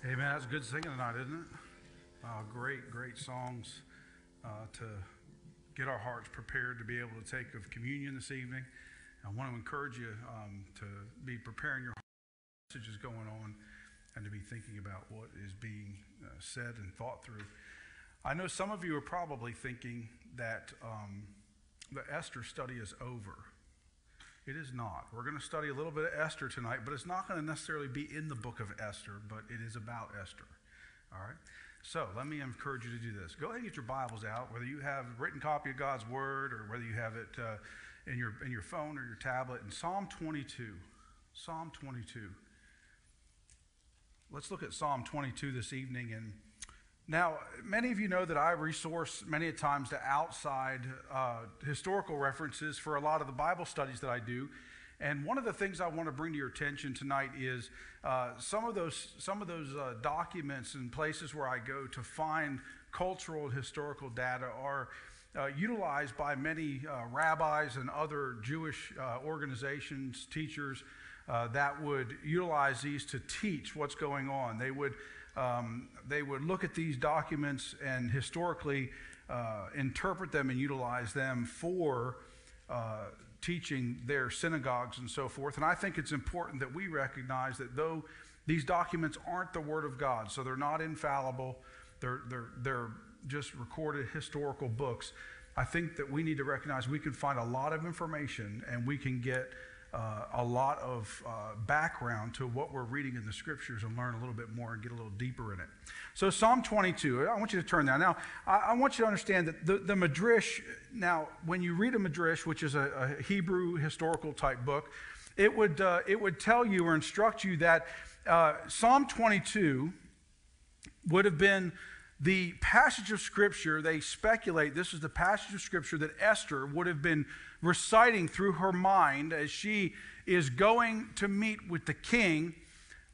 Hey man, that's good singing tonight, isn't it? Uh, great, great songs uh, to get our hearts prepared to be able to take of communion this evening. I want to encourage you um, to be preparing your messages going on and to be thinking about what is being uh, said and thought through. I know some of you are probably thinking that um, the Esther study is over. It is not. We're going to study a little bit of Esther tonight, but it's not going to necessarily be in the book of Esther, but it is about Esther. All right? So let me encourage you to do this. Go ahead and get your Bibles out, whether you have a written copy of God's Word or whether you have it uh, in, your, in your phone or your tablet. In Psalm 22, Psalm 22. Let's look at Psalm 22 this evening. And now, many of you know that I resource many times to outside uh, historical references for a lot of the Bible studies that I do. And one of the things I want to bring to your attention tonight is uh, some of those, some of those uh, documents and places where I go to find cultural and historical data are uh, utilized by many uh, rabbis and other Jewish uh, organizations, teachers that would utilize these to teach what's going on. They would um, they would look at these documents and historically uh, interpret them and utilize them for uh, teaching their synagogues and so forth. And I think it's important that we recognize that though these documents aren't the Word of God, so they're not infallible, they're, they're, they're just recorded historical books. I think that we need to recognize we can find a lot of information and we can get uh, a lot of uh, background to what we're reading in the scriptures and learn a little bit more and get a little deeper in it. So, Psalm 22, I want you to turn there. Now, I, I want you to understand that the, the Midrash, now, when you read a Midrash, which is a, a Hebrew historical type book, it would, uh, it would tell you or instruct you that uh, Psalm 22 would have been the passage of Scripture, they speculate this is the passage of Scripture that Esther would have been reciting through her mind as she is going to meet with the king,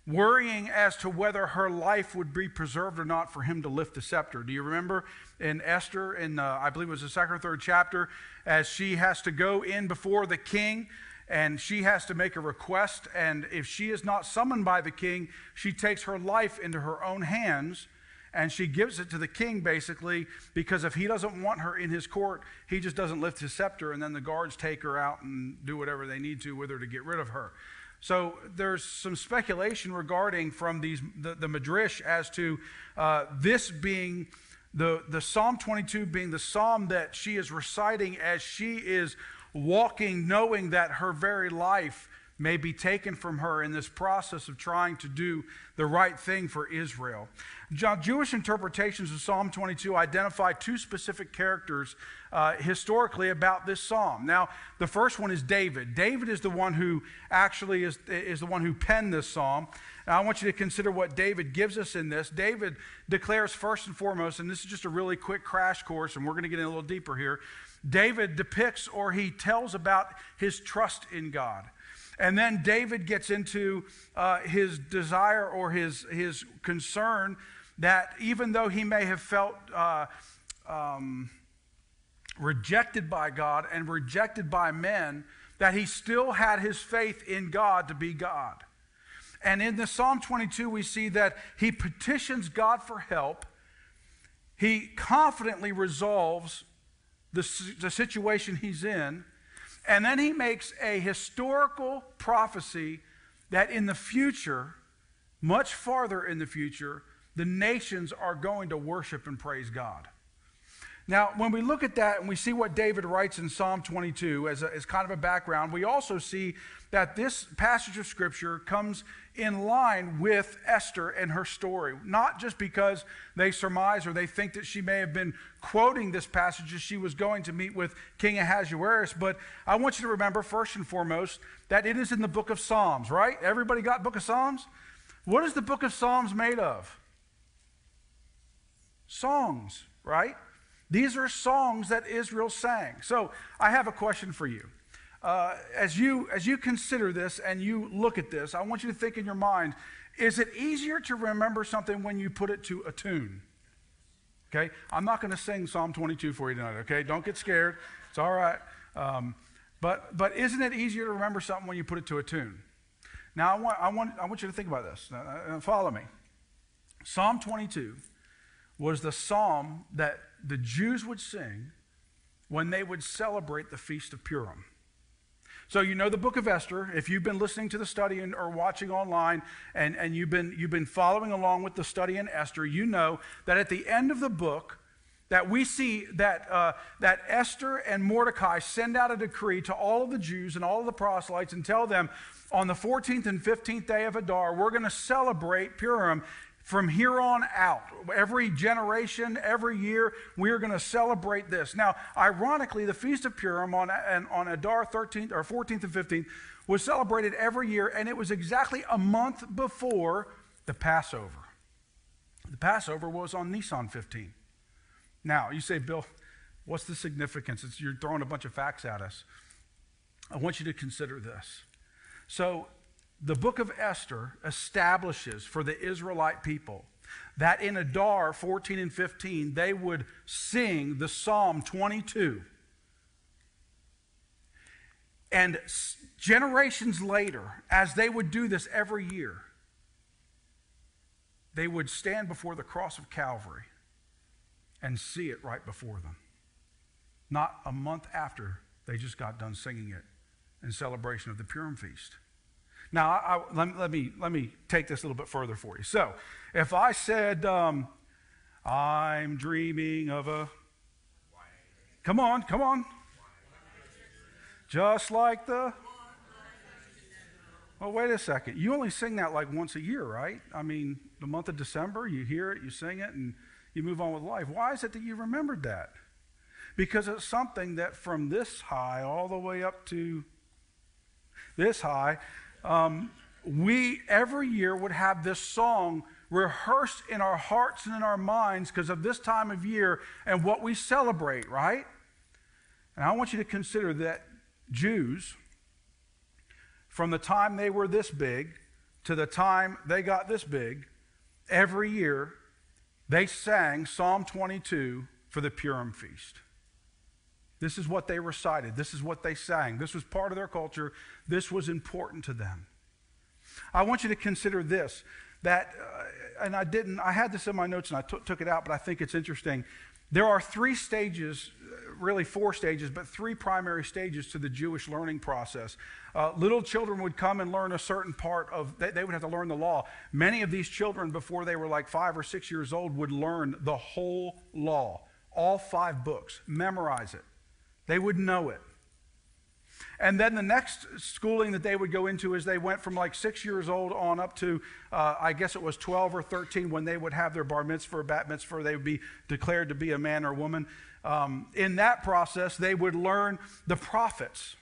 worrying as to whether her life would be preserved or not for him to lift the scepter. Do you remember in Esther, in uh, I believe it was the second or third chapter, as she has to go in before the king? and she has to make a request. And if she is not summoned by the king, she takes her life into her own hands and she gives it to the king basically because if he doesn't want her in his court, he just doesn't lift his scepter, and then the guards take her out and do whatever they need to with her to get rid of her. So there's some speculation regarding from these the, the Midrash as to uh, this being the, the Psalm 22 being the psalm that she is reciting as she is walking, knowing that her very life may be taken from her in this process of trying to do the right thing for Israel. Jewish interpretations of Psalm 22 identify two specific characters uh, historically about this psalm. Now, the first one is David. David is the one who actually is, is the one who penned this psalm. I want you to consider what David gives us in this. David declares first and foremost, and this is just a really quick crash course, and we're going to get in a little deeper here. David depicts or he tells about his trust in God. And then David gets into uh, his desire or his, his concern that even though he may have felt uh, um, rejected by God and rejected by men, that he still had his faith in God to be God. And in the Psalm 22, we see that he petitions God for help. He confidently resolves the, the situation he's in. And then he makes a historical prophecy that in the future, much farther in the future, the nations are going to worship and praise God. Now, when we look at that and we see what David writes in Psalm 22 as, a, as kind of a background, we also see that this passage of Scripture comes in line with Esther and her story. Not just because they surmise or they think that she may have been quoting this passage as she was going to meet with King Ahasuerus, but I want you to remember, first and foremost, that it is in the book of Psalms, right? Everybody got book of Psalms? What is the book of Psalms made of? Songs, right? These are songs that Israel sang. So I have a question for you. Uh, as you as you consider this and you look at this, I want you to think in your mind: Is it easier to remember something when you put it to a tune? Okay, I'm not going to sing Psalm 22 for you tonight. Okay, don't get scared. It's all right. Um, but but isn't it easier to remember something when you put it to a tune? Now I want I want I want you to think about this. Uh, follow me. Psalm 22 was the psalm that the Jews would sing when they would celebrate the Feast of Purim. So you know the book of Esther. If you've been listening to the study and, or watching online and, and you've, been, you've been following along with the study in Esther, you know that at the end of the book, that we see that, uh, that Esther and Mordecai send out a decree to all of the Jews and all of the proselytes and tell them on the 14th and 15th day of Adar, we're going to celebrate Purim from here on out. Every generation, every year, we're going to celebrate this. Now, ironically, the Feast of Purim on, on Adar 13th or 14th and 15th was celebrated every year, and it was exactly a month before the Passover. The Passover was on Nisan 15. Now, you say, Bill, what's the significance? It's, you're throwing a bunch of facts at us. I want you to consider this. So, the book of Esther establishes for the Israelite people that in Adar 14 and 15, they would sing the Psalm 22. And generations later, as they would do this every year, they would stand before the cross of Calvary and see it right before them. Not a month after they just got done singing it in celebration of the Purim feast. Now, I, I, let, let, me, let me take this a little bit further for you. So, if I said, um, I'm dreaming of a. Come on, come on. Just like the. Well, wait a second. You only sing that like once a year, right? I mean, the month of December, you hear it, you sing it, and you move on with life. Why is it that you remembered that? Because it's something that from this high all the way up to this high, um, we every year would have this song rehearsed in our hearts and in our minds because of this time of year and what we celebrate, right? And I want you to consider that Jews, from the time they were this big to the time they got this big, every year they sang Psalm 22 for the Purim feast. This is what they recited. This is what they sang. This was part of their culture. This was important to them. I want you to consider this that, uh, and I didn't, I had this in my notes and I t- took it out, but I think it's interesting. There are three stages, really four stages, but three primary stages to the Jewish learning process. Uh, little children would come and learn a certain part of, they, they would have to learn the law. Many of these children, before they were like five or six years old, would learn the whole law, all five books, memorize it. They wouldn't know it. And then the next schooling that they would go into is they went from like six years old on up to, uh, I guess it was 12 or 13 when they would have their bar mitzvah bat mitzvah. They would be declared to be a man or woman. Um, in that process, they would learn the prophets.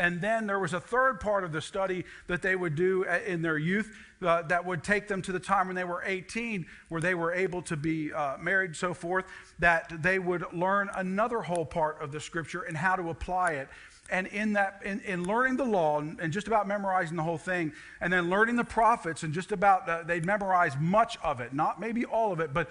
And then there was a third part of the study that they would do uh, in their youth uh, that would take them to the time when they were 18, where they were able to be uh, married, so forth, that they would learn another whole part of the scripture and how to apply it. And in that, in, in learning the law and, just about memorizing the whole thing, and then learning the prophets and just about, uh, they'd memorize much of it, not maybe all of it, but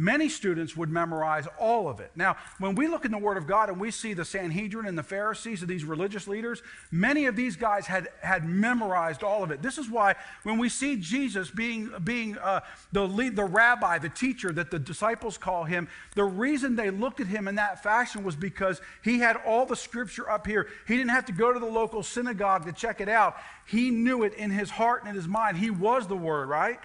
Many students would memorize all of it. Now, when we look in the Word of God and we see the Sanhedrin and the Pharisees of these religious leaders, many of these guys had, had memorized all of it. This is why when we see Jesus being, being uh, the, lead, the rabbi, the teacher that the disciples call him, the reason they looked at him in that fashion was because he had all the scripture up here. He didn't have to go to the local synagogue to check it out. He knew it in his heart and in his mind. He was the Word, right?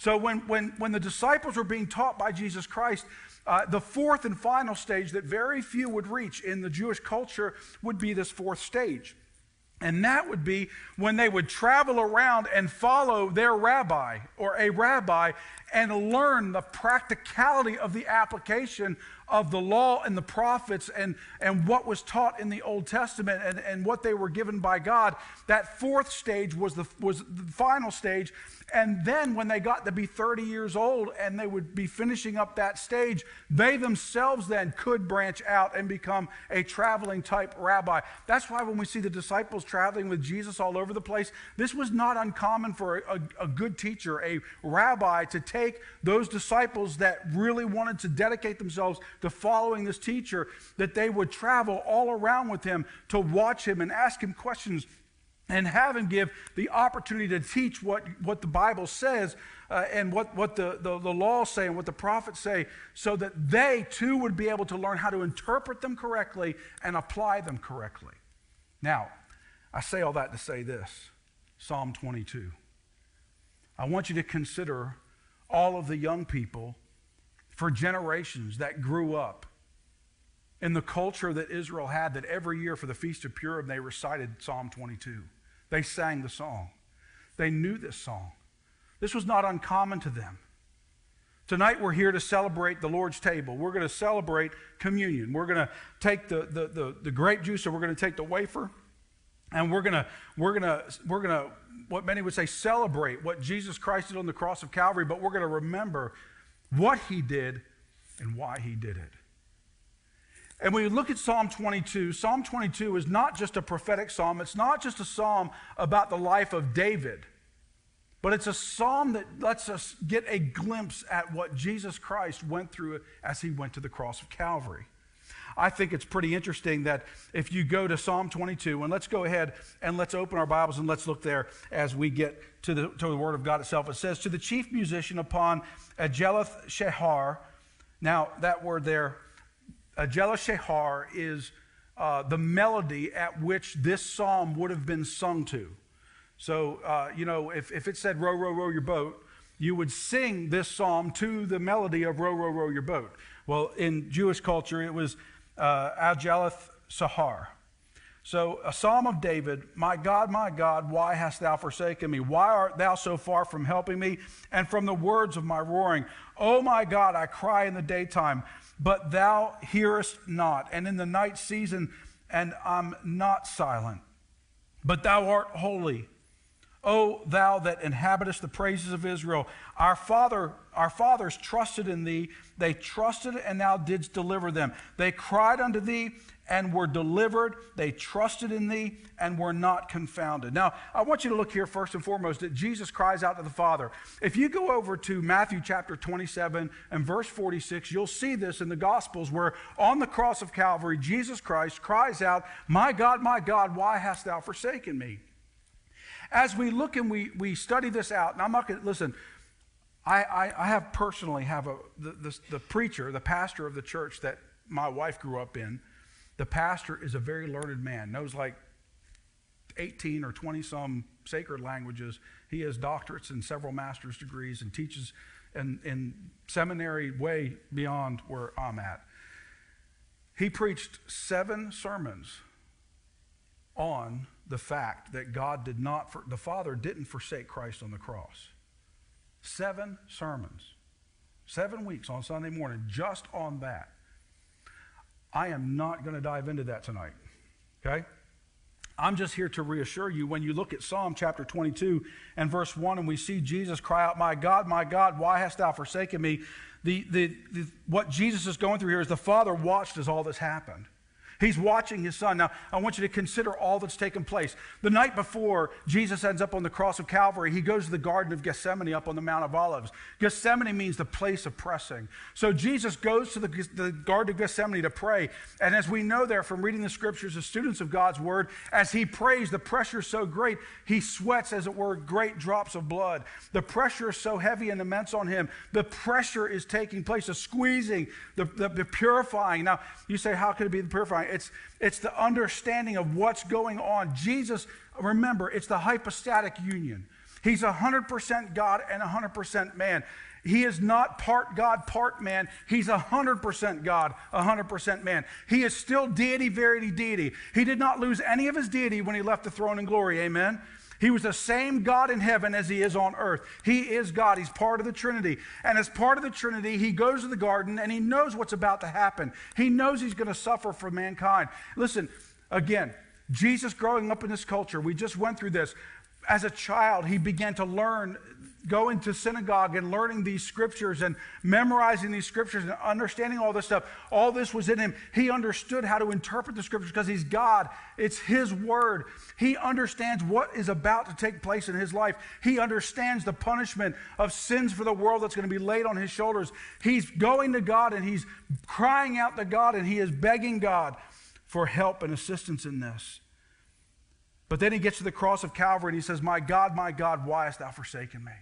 So when, when, when the disciples were being taught by Jesus Christ, uh, the fourth and final stage that very few would reach in the Jewish culture would be this fourth stage. And that would be when they would travel around and follow their rabbi or a rabbi and learn the practicality of the application of the law and the prophets and, and what was taught in the Old Testament and, and what they were given by God. That fourth stage was the, was the final stage. And then when they got to be 30 years old and they would be finishing up that stage, they themselves then could branch out and become a traveling type rabbi. That's why when we see the disciples traveling with Jesus all over the place, this was not uncommon for a, a, a good teacher, a rabbi, to take those disciples that really wanted to dedicate themselves to following this teacher, that they would travel all around with him to watch him and ask him questions and have him give the opportunity to teach what, what the Bible says uh, and what, what the, the, the laws say and what the prophets say, so that they too would be able to learn how to interpret them correctly and apply them correctly. Now, I say all that to say this Psalm 22. I want you to consider all of the young people for generations that grew up in the culture that Israel had, that every year for the Feast of Purim they recited Psalm 22. They sang the song. They knew this song. This was not uncommon to them. Tonight we're here to celebrate the Lord's table. We're going to celebrate communion. We're going to take the, the, the, the grape juice, or we're going to take the wafer, and we're going to, we're going to, we're going to, what many would say, celebrate what Jesus Christ did on the cross of Calvary, but we're going to remember what he did and why he did it. And when you look at Psalm 22, Psalm 22 is not just a prophetic psalm, it's not just a psalm about the life of David, but it's a psalm that lets us get a glimpse at what Jesus Christ went through as he went to the cross of Calvary. I think it's pretty interesting that if you go to Psalm 22, and let's go ahead and let's open our Bibles and let's look there as we get to the, to the Word of God itself. It says, To the chief musician upon Ajeleth Shehar. Now, that word there, Ajeleth Shehar, is uh, the melody at which this psalm would have been sung to. So, uh, you know, if, if it said, Row, row, row your boat, you would sing this psalm to the melody of Row, row, row your boat. Well, in Jewish culture, it was uh, Ajeleth Sahar. So, a psalm of David, My God, my God, why hast thou forsaken me? Why art thou so far from helping me and from the words of my roaring? Oh, my God, I cry in the daytime, but thou hearest not, and in the night season, and I'm not silent. But thou art holy. O thou that inhabitest the praises of Israel, our father, our fathers trusted in thee. They trusted, and thou didst deliver them. They cried unto thee, and were delivered. They trusted in thee and were not confounded. Now, I want you to look here first and foremost that Jesus cries out to the Father. If you go over to Matthew chapter 27 and verse 46, you'll see this in the Gospels where on the cross of Calvary, Jesus Christ cries out, My God, my God, why hast thou forsaken me? As we look and we, we study this out, and I'm not going to, listen, I, I, I, have personally have a, the, the, the preacher, the pastor of the church that my wife grew up in, the pastor is a very learned man, knows like 18 or 20 some sacred languages. He has doctorates and several master's degrees and teaches in, in seminary way beyond where I'm at. He preached seven sermons on the fact that God did not, the Father didn't forsake Christ on the cross. Seven sermons, seven weeks on Sunday morning, just on that. I am not going to dive into that tonight. Okay? I'm just here to reassure you when you look at Psalm chapter 22 and verse 1 and we see Jesus cry out, My God, my God, why hast thou forsaken me? The, the, the, what Jesus is going through here is the Father watched as all this happened. He's watching his son. Now, I want you to consider all that's taken place. The night before Jesus ends up on the cross of Calvary, he goes to the Garden of Gethsemane up on the Mount of Olives. Gethsemane means the place of pressing. So Jesus goes to the, the Garden of Gethsemane to pray. And as we know there from reading the scriptures as students of God's word, as he prays, the pressure is so great, he sweats, as it were, great drops of blood. The pressure is so heavy and immense on him. The pressure is taking place, the squeezing, the, the, the purifying. Now, you say, how could it be the purifying? It's, it's the understanding of what's going on. Jesus, remember, it's the hypostatic union. He's 100% God and 100% man. He is not part God, part man. He's 100% God, 100% man. He is still deity, verity, deity. He did not lose any of his deity when he left the throne in glory. Amen. He was the same God in heaven as he is on earth. He is God. He's part of the Trinity. And as part of the Trinity, he goes to the garden and he knows what's about to happen. He knows he's going to suffer for mankind. Listen, again, Jesus growing up in this culture, we just went through this. As a child, he began to learn going to synagogue and learning these scriptures and memorizing these scriptures and understanding all this stuff, all this was in him. He understood how to interpret the scriptures because he's God. It's his word. He understands what is about to take place in his life. He understands the punishment of sins for the world that's going to be laid on his shoulders. He's going to God and he's crying out to God and he is begging God for help and assistance in this. But then he gets to the cross of Calvary and he says, My God, my God, why hast thou forsaken me?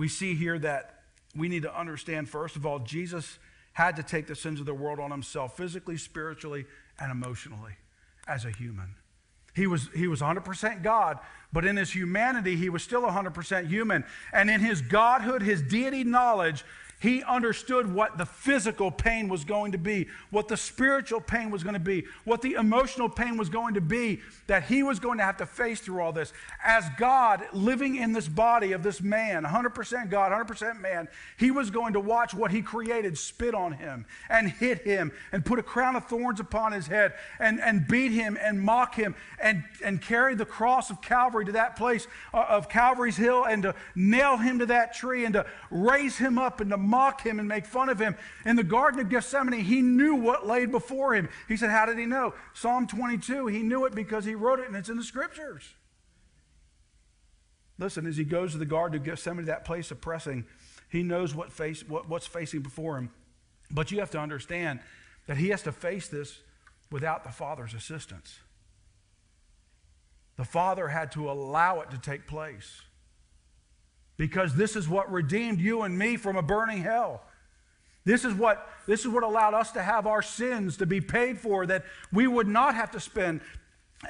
We see here that we need to understand, first of all, Jesus had to take the sins of the world on himself, physically, spiritually, and emotionally, as a human. He was, he was 100% God, but in his humanity, he was still 100% human. And in his godhood, his deity knowledge, he understood what the physical pain was going to be, what the spiritual pain was going to be, what the emotional pain was going to be that he was going to have to face through all this. As God living in this body of this man, 100% God, 100% man, he was going to watch what he created spit on him and hit him and put a crown of thorns upon his head and, and beat him and mock him and, and carry the cross of Calvary to that place uh, of Calvary's hill and to nail him to that tree and to raise him up and to mock him and make fun of him. In the Garden of Gethsemane, he knew what lay before him. He said, How did he know? Psalm 22, he knew it because he wrote it and it's in the scriptures. Listen, as he goes to the Garden of Gethsemane, that place of pressing, he knows what face, what, what's facing before him. But you have to understand that he has to face this without the Father's assistance. The Father had to allow it to take place because this is what redeemed you and me from a burning hell. This is what this is what allowed us to have our sins to be paid for that we would not have to spend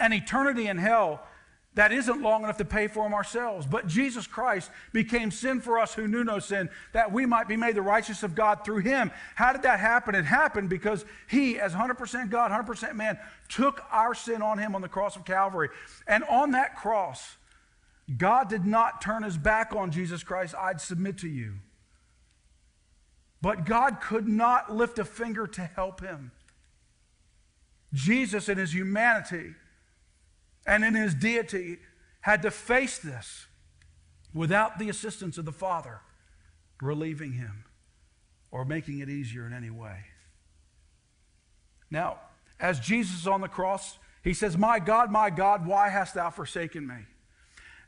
an eternity in hell that isn't long enough to pay for them ourselves. But Jesus Christ became sin for us who knew no sin, that we might be made the righteous of God through him. How did that happen? It happened because he, as 100% God, 100% man, took our sin on him on the cross of Calvary. And on that cross, God did not turn his back on Jesus Christ. I'd submit to you. But God could not lift a finger to help him. Jesus, in his humanity and in his deity, had to face this without the assistance of the Father relieving him or making it easier in any way. Now, as Jesus is on the cross, he says, My God, my God, why hast thou forsaken me?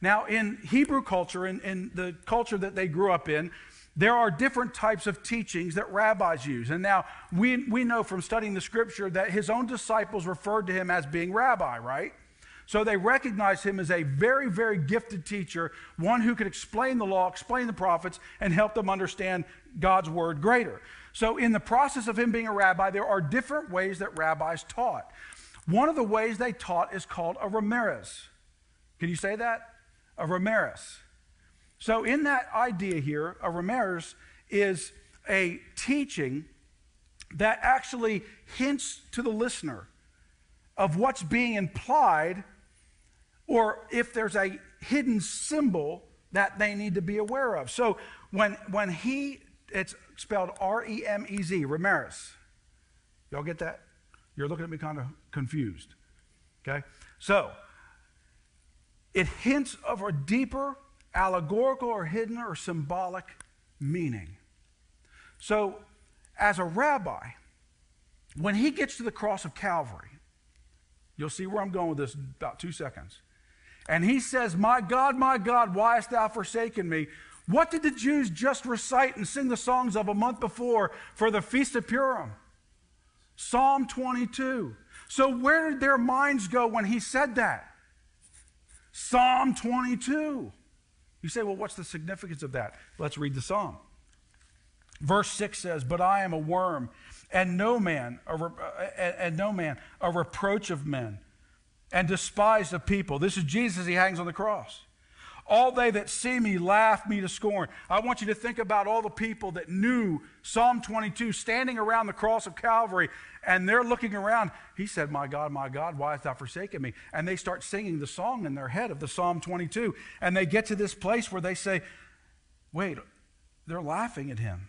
Now, in Hebrew culture, in, in the culture that they grew up in, there are different types of teachings that rabbis use. And now we, we know from studying the scripture that his own disciples referred to him as being rabbi, right? So they recognized him as a very, very gifted teacher, one who could explain the law, explain the prophets, and help them understand God's word greater. So, in the process of him being a rabbi, there are different ways that rabbis taught. One of the ways they taught is called a Remez. Can you say that? A Remez. So, in that idea here, a Remez is a teaching that actually hints to the listener of what's being implied, or if there's a hidden symbol that they need to be aware of. So, when, when he, it's spelled R E M E Z, Remez. Y'all get that? You're looking at me kind of confused. Okay? So, it hints of a deeper allegorical or hidden or symbolic meaning. So, as a rabbi, when he gets to the cross of Calvary, you'll see where I'm going with this in about two seconds. And he says, My God, my God, why hast thou forsaken me? What did the Jews just recite and sing the songs of a month before for the Feast of Purim? Psalm 22. So, where did their minds go when he said that? Psalm 22. You say, well, what's the significance of that? Let's read the psalm. Verse 6 says, But I am a worm, and no man, a re- uh, and no man, a reproach of men, and despised of people. This is Jesus, he hangs on the cross. All they that see me laugh me to scorn. I want you to think about all the people that knew Psalm 22 standing around the cross of Calvary and they're looking around. He said, My God, my God, why hast thou forsaken me? And they start singing the song in their head of the Psalm 22. And they get to this place where they say, Wait, they're laughing at him.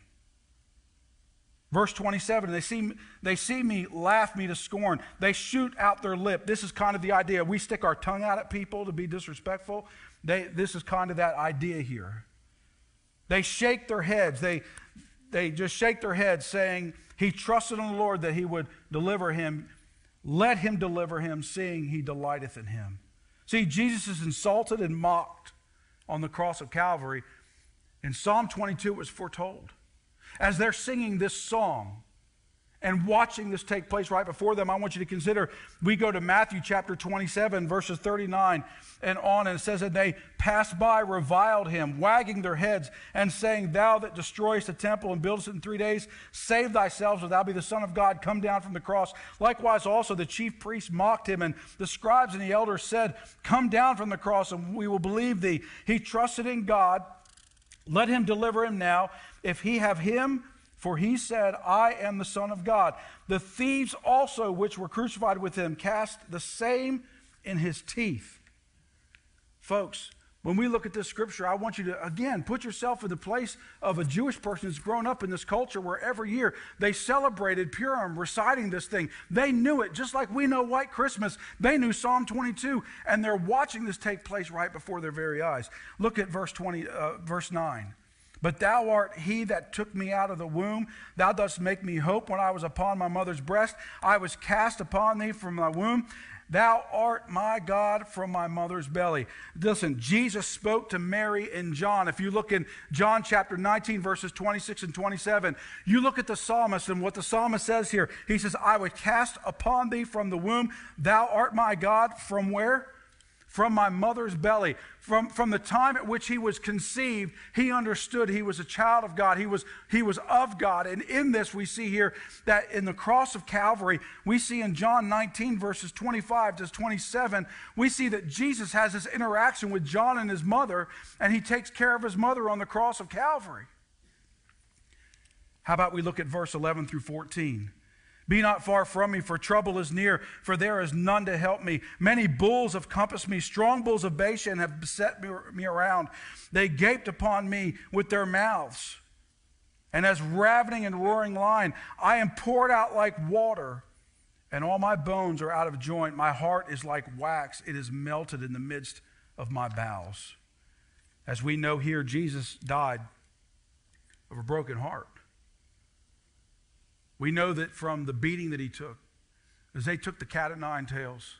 Verse 27, they see, they see me laugh me to scorn. They shoot out their lip. This is kind of the idea. We stick our tongue out at people to be disrespectful. They, this is kind of that idea here. They shake their heads. They, they just shake their heads, saying, He trusted in the Lord that He would deliver him. Let Him deliver him, seeing He delighteth in Him. See, Jesus is insulted and mocked on the cross of Calvary. In Psalm 22, it was foretold. As they're singing this song, and watching this take place right before them, I want you to consider we go to Matthew chapter 27, verses 39 and on, and it says that they passed by, reviled him, wagging their heads, and saying, Thou that destroyest the temple and buildest it in three days, save thyself, if thou be the Son of God, come down from the cross. Likewise, also the chief priests mocked him, and the scribes and the elders said, Come down from the cross, and we will believe thee. He trusted in God. Let him deliver him now. If he have him, for he said, I am the Son of God. The thieves also, which were crucified with him, cast the same in his teeth. Folks, when we look at this scripture, I want you to, again, put yourself in the place of a Jewish person who's grown up in this culture where every year they celebrated Purim, reciting this thing. They knew it, just like we know White Christmas. They knew Psalm 22, and they're watching this take place right before their very eyes. Look at verse 20, uh, verse 9. But thou art he that took me out of the womb. Thou dost make me hope when I was upon my mother's breast. I was cast upon thee from my womb. Thou art my God from my mother's belly. Listen, Jesus spoke to Mary and John. If you look in John chapter 19, verses 26 and 27, you look at the psalmist and what the psalmist says here. He says, I was cast upon thee from the womb. Thou art my God from where? From my mother's belly. From, from the time at which he was conceived, he understood he was a child of God. He was, he was of God. And in this, we see here that in the cross of Calvary, we see in John 19, verses 25 to 27, we see that Jesus has this interaction with John and his mother, and he takes care of his mother on the cross of Calvary. How about we look at verse 11 through 14? Be not far from me, for trouble is near, for there is none to help me. Many bulls have compassed me, strong bulls of Bashan have beset me, around. They gaped upon me with their mouths. And as ravening and roaring lion, I am poured out like water, and all my bones are out of joint. My heart is like wax, it is melted in the midst of my bowels. As we know here, Jesus died of a broken heart. We know that from the beating that he took, as they took the cat of nine tails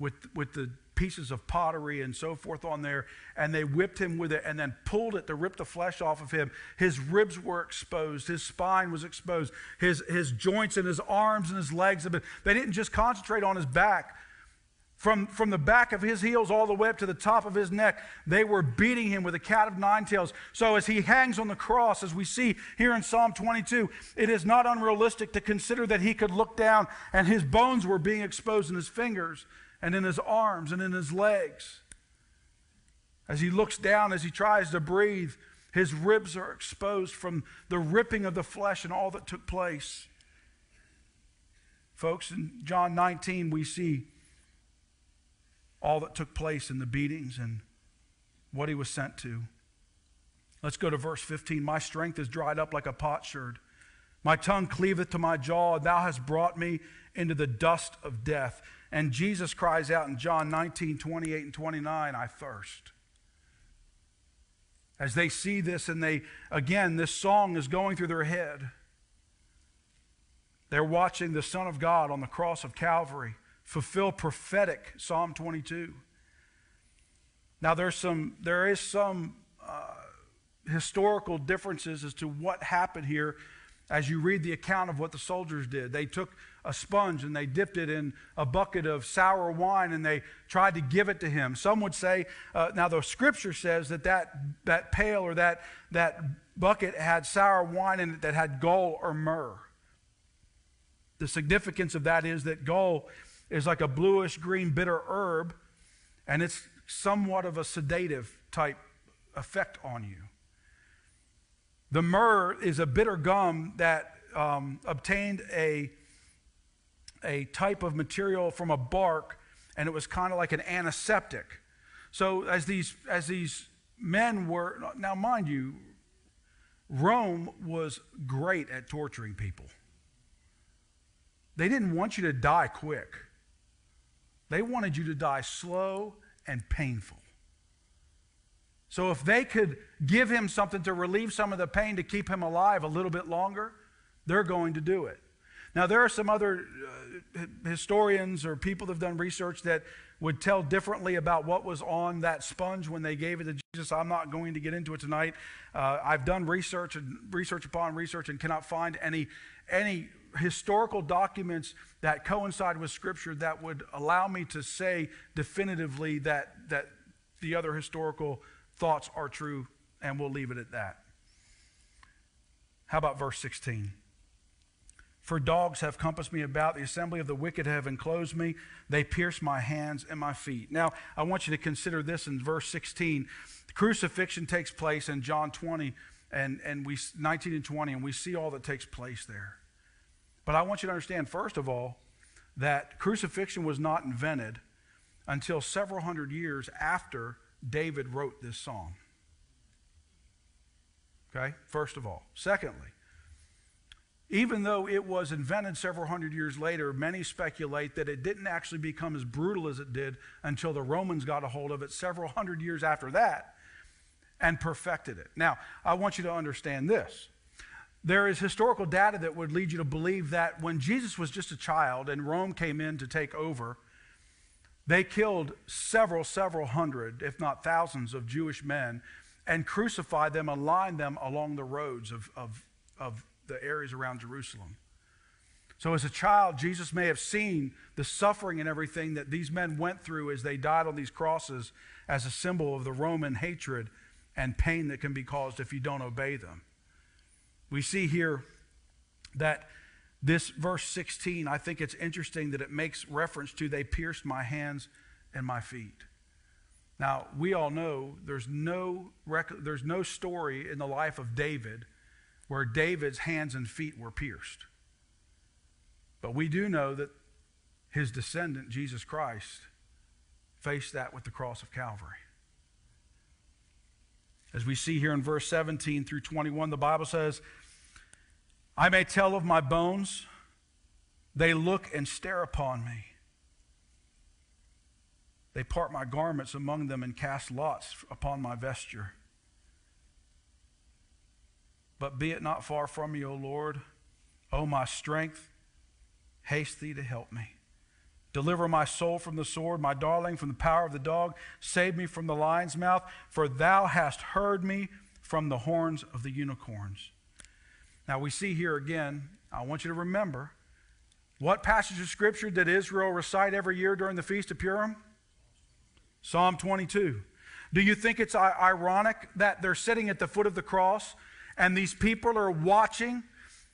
with, with the pieces of pottery and so forth on there, and they whipped him with it and then pulled it to rip the flesh off of him. His ribs were exposed, his spine was exposed, his, his joints and his arms and his legs. They didn't just concentrate on his back, from, from the back of his heels all the way up to the top of his neck, they were beating him with a cat of nine tails. So, as he hangs on the cross, as we see here in Psalm 22, it is not unrealistic to consider that he could look down and his bones were being exposed in his fingers and in his arms and in his legs. As he looks down, as he tries to breathe, his ribs are exposed from the ripping of the flesh and all that took place. Folks, in John 19, we see all that took place in the beatings and what he was sent to. Let's go to verse 15. My strength is dried up like a potsherd. My tongue cleaveth to my jaw. Thou hast brought me into the dust of death. And Jesus cries out in John 19, 28 and 29, I thirst. As they see this, and they, again, this song is going through their head. They're watching the Son of God on the cross of Calvary fulfill prophetic Psalm 22. Now there's some there is some uh, historical differences as to what happened here as you read the account of what the soldiers did. They took a sponge and they dipped it in a bucket of sour wine and they tried to give it to him. Some would say, uh, now the scripture says that, that that pail or that, that bucket had sour wine in it that had gall or myrrh. The significance of that is that gall is like a bluish green bitter herb, and it's somewhat of a sedative type effect on you. The myrrh is a bitter gum that um, obtained a, a type of material from a bark, and it was kind of like an antiseptic. So as these as these men were now, mind you, Rome was great at torturing people. They didn't want you to die quick. They wanted you to die slow and painful. So if they could give him something to relieve some of the pain to keep him alive a little bit longer, they're going to do it. Now, there are some other uh, historians or people that have done research that would tell differently about what was on that sponge when they gave it to Jesus. I'm not going to get into it tonight. Uh, I've done research and research upon research and cannot find any any historical documents that coincide with Scripture that would allow me to say definitively that, that the other historical thoughts are true, and we'll leave it at that. How about verse 16? For dogs have compassed me about, the assembly of the wicked have enclosed me, they pierce my hands and my feet. Now, I want you to consider this in verse 16. The crucifixion takes place in John 20 and, and we 19 and 20, and we see all that takes place there. But I want you to understand, first of all, that crucifixion was not invented until several hundred years after David wrote this song. Okay, first of all. Secondly, even though it was invented several hundred years later, many speculate that it didn't actually become as brutal as it did until the Romans got a hold of it several hundred years after that and perfected it. Now, I want you to understand this. There is historical data that would lead you to believe that when Jesus was just a child and Rome came in to take over, they killed several, several hundred, if not thousands, of Jewish men and crucified them and lined them along the roads of, of, of the areas around Jerusalem. So, as a child, Jesus may have seen the suffering and everything that these men went through as they died on these crosses as a symbol of the Roman hatred and pain that can be caused if you don't obey them. We see here that this verse 16, I think it's interesting that it makes reference to they pierced my hands and my feet. Now, we all know there's no, rec- there's no story in the life of David where David's hands and feet were pierced. But we do know that his descendant, Jesus Christ, faced that with the cross of Calvary. As we see here in verse 17 through 21, the Bible says, I may tell of my bones, they look and stare upon me. They part my garments among them and cast lots upon my vesture. But be it not far from me, O Lord, O my strength, haste thee to help me. Deliver my soul from the sword, my darling from the power of the dog. Save me from the lion's mouth, for thou hast heard me from the horns of the unicorns. Now we see here again, I want you to remember what passage of scripture did Israel recite every year during the Feast of Purim? Psalm 22. Do you think it's ironic that they're sitting at the foot of the cross and these people are watching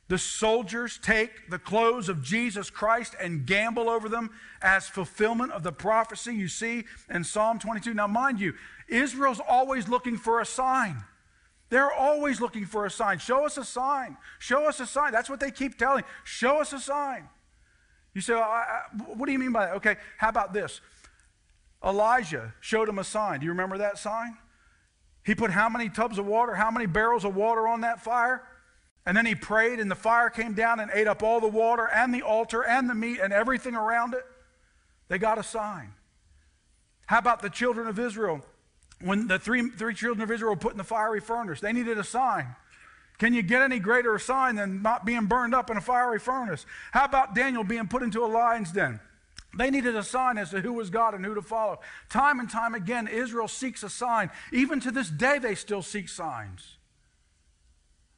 the soldiers take the clothes of Jesus Christ and gamble over them as fulfillment of the prophecy you see in Psalm 22. Now, mind you, Israel's always looking for a sign. They're always looking for a sign. Show us a sign. Show us a sign. That's what they keep telling. Show us a sign. You say, what do you mean by that? Okay, how about this? Elijah showed him a sign. Do you remember that sign? He put how many tubs of water, how many barrels of water on that fire? And then he prayed, and the fire came down and ate up all the water and the altar and the meat and everything around it. They got a sign. How about the children of Israel? When the three, three children of Israel were put in the fiery furnace, they needed a sign. Can you get any greater sign than not being burned up in a fiery furnace? How about Daniel being put into a lion's den? They needed a sign as to who was God and who to follow. Time and time again, Israel seeks a sign. Even to this day, they still seek signs.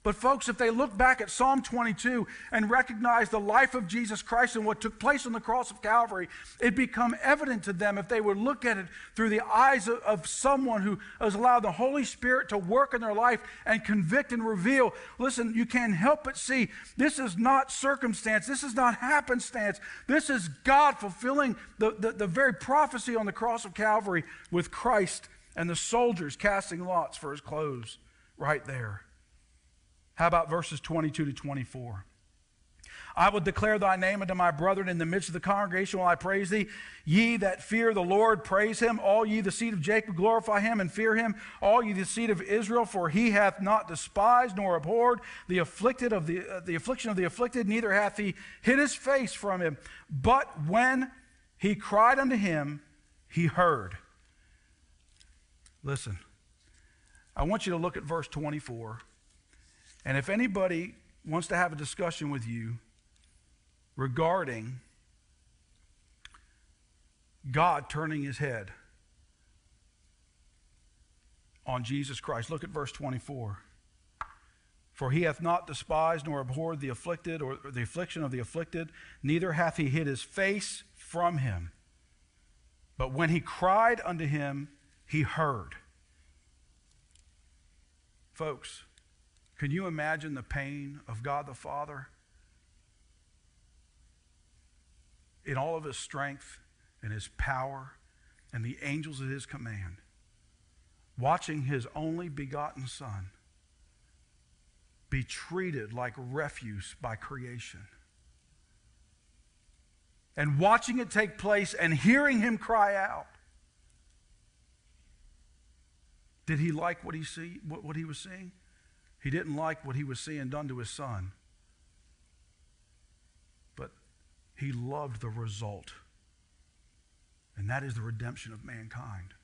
But, folks, if they look back at Psalm 22 and recognize the life of Jesus Christ and what took place on the cross of Calvary, it become evident to them if they would look at it through the eyes of, of someone who has allowed the Holy Spirit to work in their life and convict and reveal. Listen, you can't help but see this is not circumstance, this is not happenstance. This is God fulfilling the, the, the very prophecy on the cross of Calvary with Christ and the soldiers casting lots for his clothes right there. How about verses 22 to 24? I will declare thy name unto my brethren in the midst of the congregation while I praise thee. Ye that fear the Lord, praise him. All ye the seed of Jacob, glorify him and fear him. All ye the seed of Israel, for he hath not despised nor abhorred the afflicted of the, uh, the affliction of the afflicted, neither hath he hid his face from him. But when he cried unto him, he heard. Listen, I want you to look at verse 24. And if anybody wants to have a discussion with you regarding God turning his head on Jesus Christ, look at verse 24. For he hath not despised nor abhorred the afflicted or the affliction of the afflicted, neither hath he hid his face from him. But when he cried unto him, he heard. Folks, can you imagine the pain of God the Father? In all of his strength and his power and the angels at his command, watching his only begotten Son be treated like refuse by creation. And watching it take place and hearing him cry out. Did he like what he see what, what he was seeing? He didn't like what he was seeing done to his son. But he loved the result. And that is the redemption of mankind.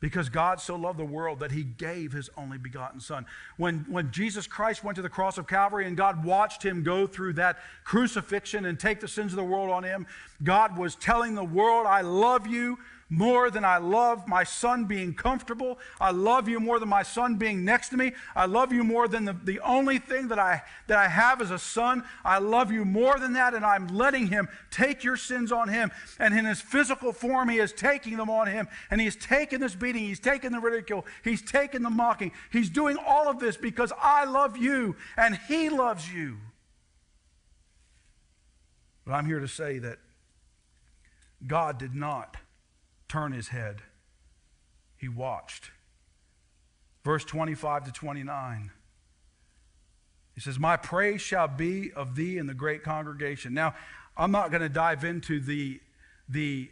Because God so loved the world that he gave his only begotten Son. When, when Jesus Christ went to the cross of Calvary and God watched him go through that crucifixion and take the sins of the world on him, God was telling the world, I love you more than I love my son being comfortable. I love you more than my son being next to me. I love you more than the, the only thing that I, that I have as a son. I love you more than that, and I'm letting him take your sins on him. And in his physical form, he is taking them on him. And he's taken this beating, he's taken the ridicule, he's taken the mocking. He's doing all of this because I love you and he loves you. But I'm here to say that God did not turn his head. He watched. Verse 25 to 29. He says, My praise shall be of thee in the great congregation. Now, I'm not going to dive into the, the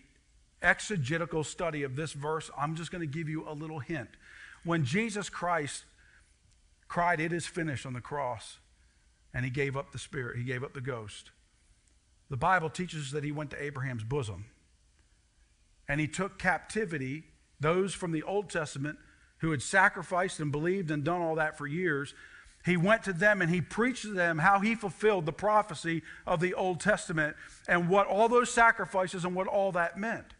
exegetical study of this verse. I'm just going to give you a little hint. When Jesus Christ cried, It is finished on the cross, and he gave up the spirit, he gave up the ghost, the Bible teaches that he went to Abraham's bosom and he took captivity those from the Old Testament who had sacrificed and believed and done all that for years. He went to them and he preached to them how he fulfilled the prophecy of the Old Testament and what all those sacrifices and what all that meant.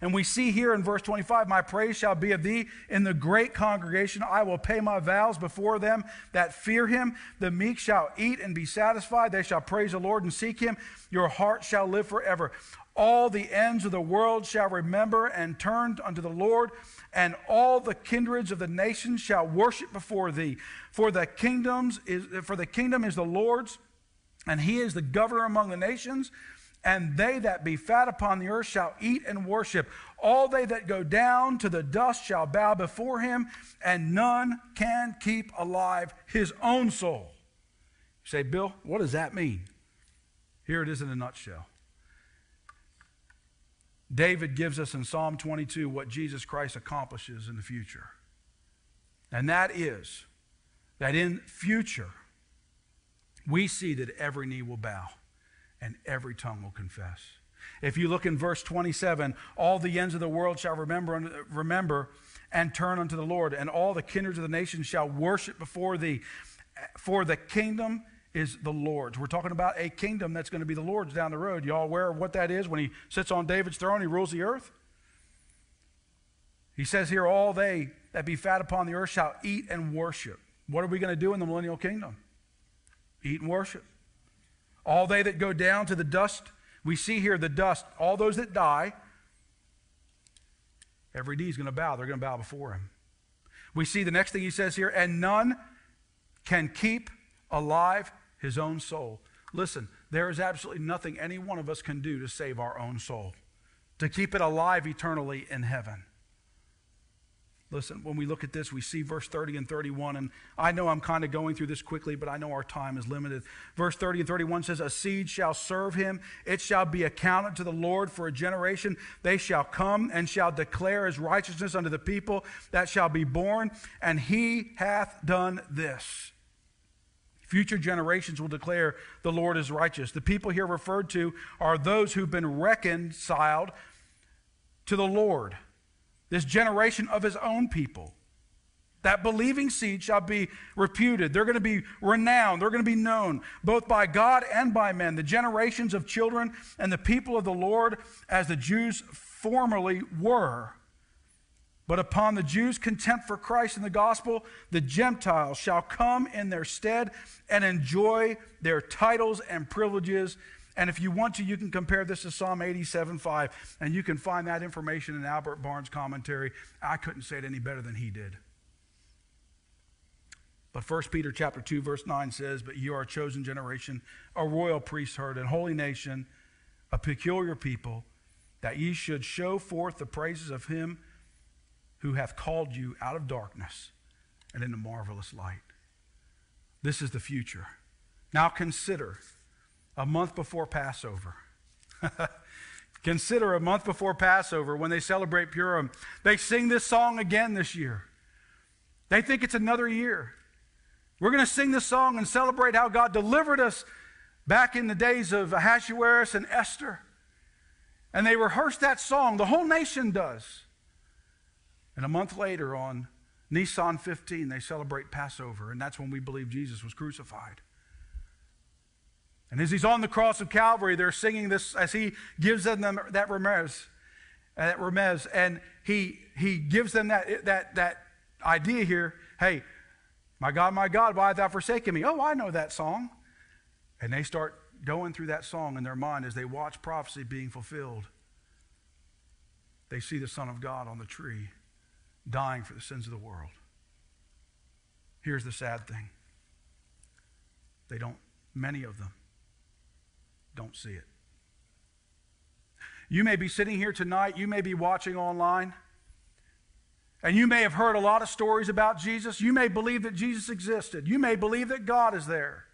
And we see here in verse 25, My praise shall be of thee in the great congregation. I will pay my vows before them that fear him. The meek shall eat and be satisfied. They shall praise the Lord and seek him. Your heart shall live forever. All the ends of the world shall remember and turn unto the Lord, and all the kindreds of the nations shall worship before thee. For the kingdoms is for the kingdom is the Lord's, and he is the governor among the nations. And they that be fat upon the earth shall eat and worship. All they that go down to the dust shall bow before him, and none can keep alive his own soul. You say, Bill, what does that mean? Here it is in a nutshell. David gives us in Psalm 22 what Jesus Christ accomplishes in the future. And that is that in future, we see that every knee will bow and every tongue will confess. If you look in verse 27, all the ends of the world shall remember, remember and turn unto the Lord, and all the kindreds of the nations shall worship before thee. For the kingdom is the Lord's. We're talking about a kingdom that's going to be the Lord's down the road. Y'all aware of what that is? When he sits on David's throne, he rules the earth. He says here, All they that be fat upon the earth shall eat and worship. What are we going to do in the millennial kingdom? Eat and worship. All they that go down to the dust, we see here the dust, all those that die, every knee is going to bow. They're going to bow before him. We see the next thing he says here, and none can keep alive his own soul. Listen, there is absolutely nothing any one of us can do to save our own soul, to keep it alive eternally in heaven. Listen, when we look at this, we see verse 30 and 31, and I know I'm kind of going through this quickly, but I know our time is limited. Verse 30 and 31 says, A seed shall serve him, it shall be accounted to the Lord for a generation. They shall come and shall declare his righteousness unto the people that shall be born, and he hath done this. Future generations will declare the Lord is righteous. The people here referred to are those who've been reconciled to the Lord, this generation of his own people. That believing seed shall be reputed. They're going to be renowned. They're going to be known both by God and by men. The generations of children and the people of the Lord, as the Jews formerly were. But upon the Jews' contempt for Christ and the gospel, the Gentiles shall come in their stead and enjoy their titles and privileges. And if you want to, you can compare this to Psalm 87 5, and you can find that information in Albert Barnes' commentary. I couldn't say it any better than he did. But 1 Peter chapter 2, verse 9 says, But you are a chosen generation, a royal priesthood, and holy nation, a peculiar people, that ye should show forth the praises of him who hath called you out of darkness and into marvelous light. This is the future. Now consider a month before Passover. consider a month before Passover when they celebrate Purim. They sing this song again this year. They think it's another year. We're going to sing this song and celebrate how God delivered us back in the days of Ahasuerus and Esther. And they rehearse that song. The whole nation does. And a month later, on Nisan 15, they celebrate Passover, and that's when we believe Jesus was crucified. And as he's on the cross of Calvary, they're singing this as he gives them that remez, that remez, and he he gives them that that that idea here. Hey, my God, my God, why hast thou forsaken me? Oh, I know that song. And they start going through that song in their mind as they watch prophecy being fulfilled. They see the Son of God on the tree dying for the sins of the world. Here's the sad thing they don't, many of them don't see it. You may be sitting here tonight, you may be watching online, and you may have heard a lot of stories about Jesus. You may believe that Jesus existed, you may believe that God is there.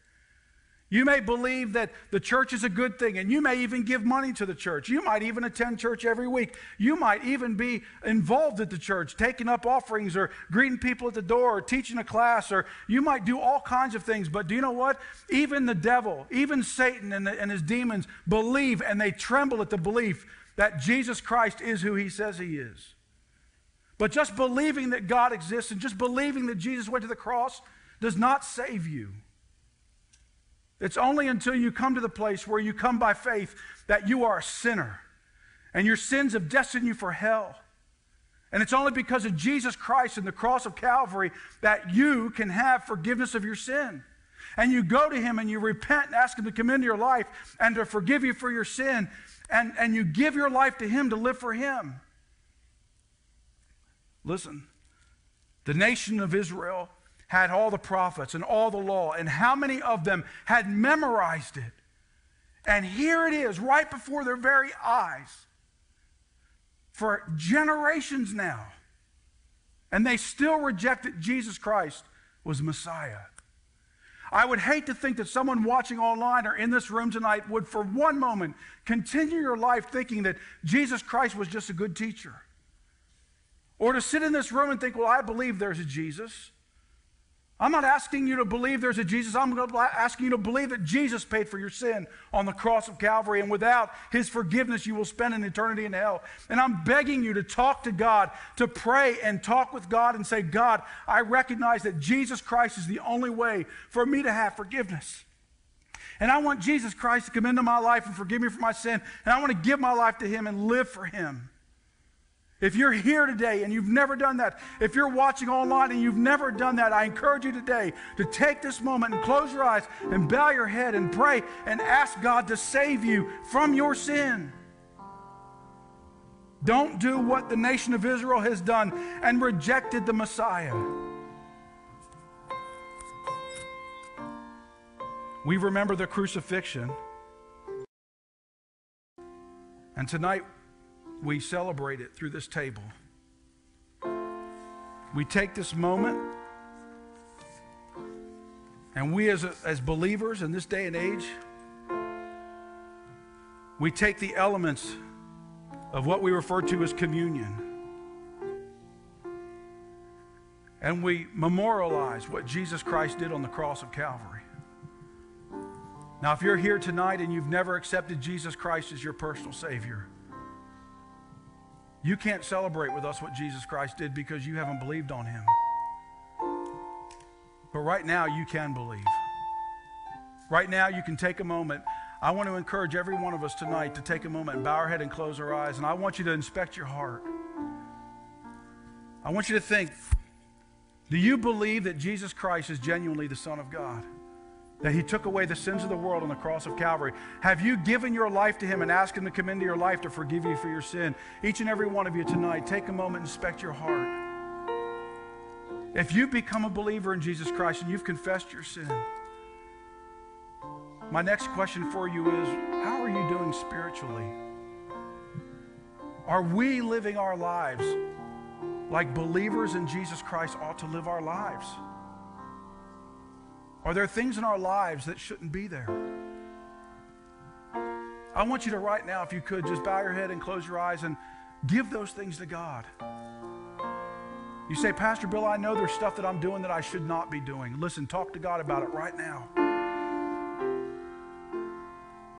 You may believe that the church is a good thing, and you may even give money to the church. You might even attend church every week. You might even be involved at the church, taking up offerings or greeting people at the door or teaching a class, or you might do all kinds of things. But do you know what? Even the devil, even Satan and, the, and his demons believe and they tremble at the belief that Jesus Christ is who he says he is. But just believing that God exists and just believing that Jesus went to the cross does not save you. It's only until you come to the place where you come by faith that you are a sinner and your sins have destined you for hell. And it's only because of Jesus Christ and the cross of Calvary that you can have forgiveness of your sin. And you go to Him and you repent and ask Him to come into your life and to forgive you for your sin. And, and you give your life to Him to live for Him. Listen, the nation of Israel had all the prophets and all the law, and how many of them had memorized it? And here it is, right before their very eyes, for generations now. And they still rejected Jesus Christ was Messiah. I would hate to think that someone watching online or in this room tonight would, for one moment, continue your life thinking that Jesus Christ was just a good teacher. Or to sit in this room and think, well, I believe there's a Jesus. I'm not asking you to believe there's a Jesus. I'm asking you to believe that Jesus paid for your sin on the cross of Calvary, and without his forgiveness, you will spend an eternity in hell. And I'm begging you to talk to God, to pray and talk with God and say, God, I recognize that Jesus Christ is the only way for me to have forgiveness. And I want Jesus Christ to come into my life and forgive me for my sin. And I want to give my life to him and live for him. If you're here today and you've never done that, if you're watching online and you've never done that, I encourage you today to take this moment and close your eyes and bow your head and pray and ask God to save you from your sin. Don't do what the nation of Israel has done and rejected the Messiah. We remember the crucifixion. And tonight, we celebrate it through this table. We take this moment, and we as, a, as believers in this day and age, we take the elements of what we refer to as communion. And we memorialize what Jesus Christ did on the cross of Calvary. Now, if you're here tonight and you've never accepted Jesus Christ as your personal Savior, you can't celebrate with us what Jesus Christ did because you haven't believed on him. But right now, you can believe. Right now, you can take a moment. I want to encourage every one of us tonight to take a moment and bow our head and close our eyes. And I want you to inspect your heart. I want you to think do you believe that Jesus Christ is genuinely the Son of God? That he took away the sins of the world on the cross of Calvary. Have you given your life to him and asked him to come into your life to forgive you for your sin? Each and every one of you tonight, take a moment and inspect your heart. If you've become a believer in Jesus Christ and you've confessed your sin, my next question for you is how are you doing spiritually? Are we living our lives like believers in Jesus Christ ought to live our lives? Are there things in our lives that shouldn't be there? I want you to right now, if you could, just bow your head and close your eyes and give those things to God. You say, Pastor Bill, I know there's stuff that I'm doing that I should not be doing. Listen, talk to God about it right now.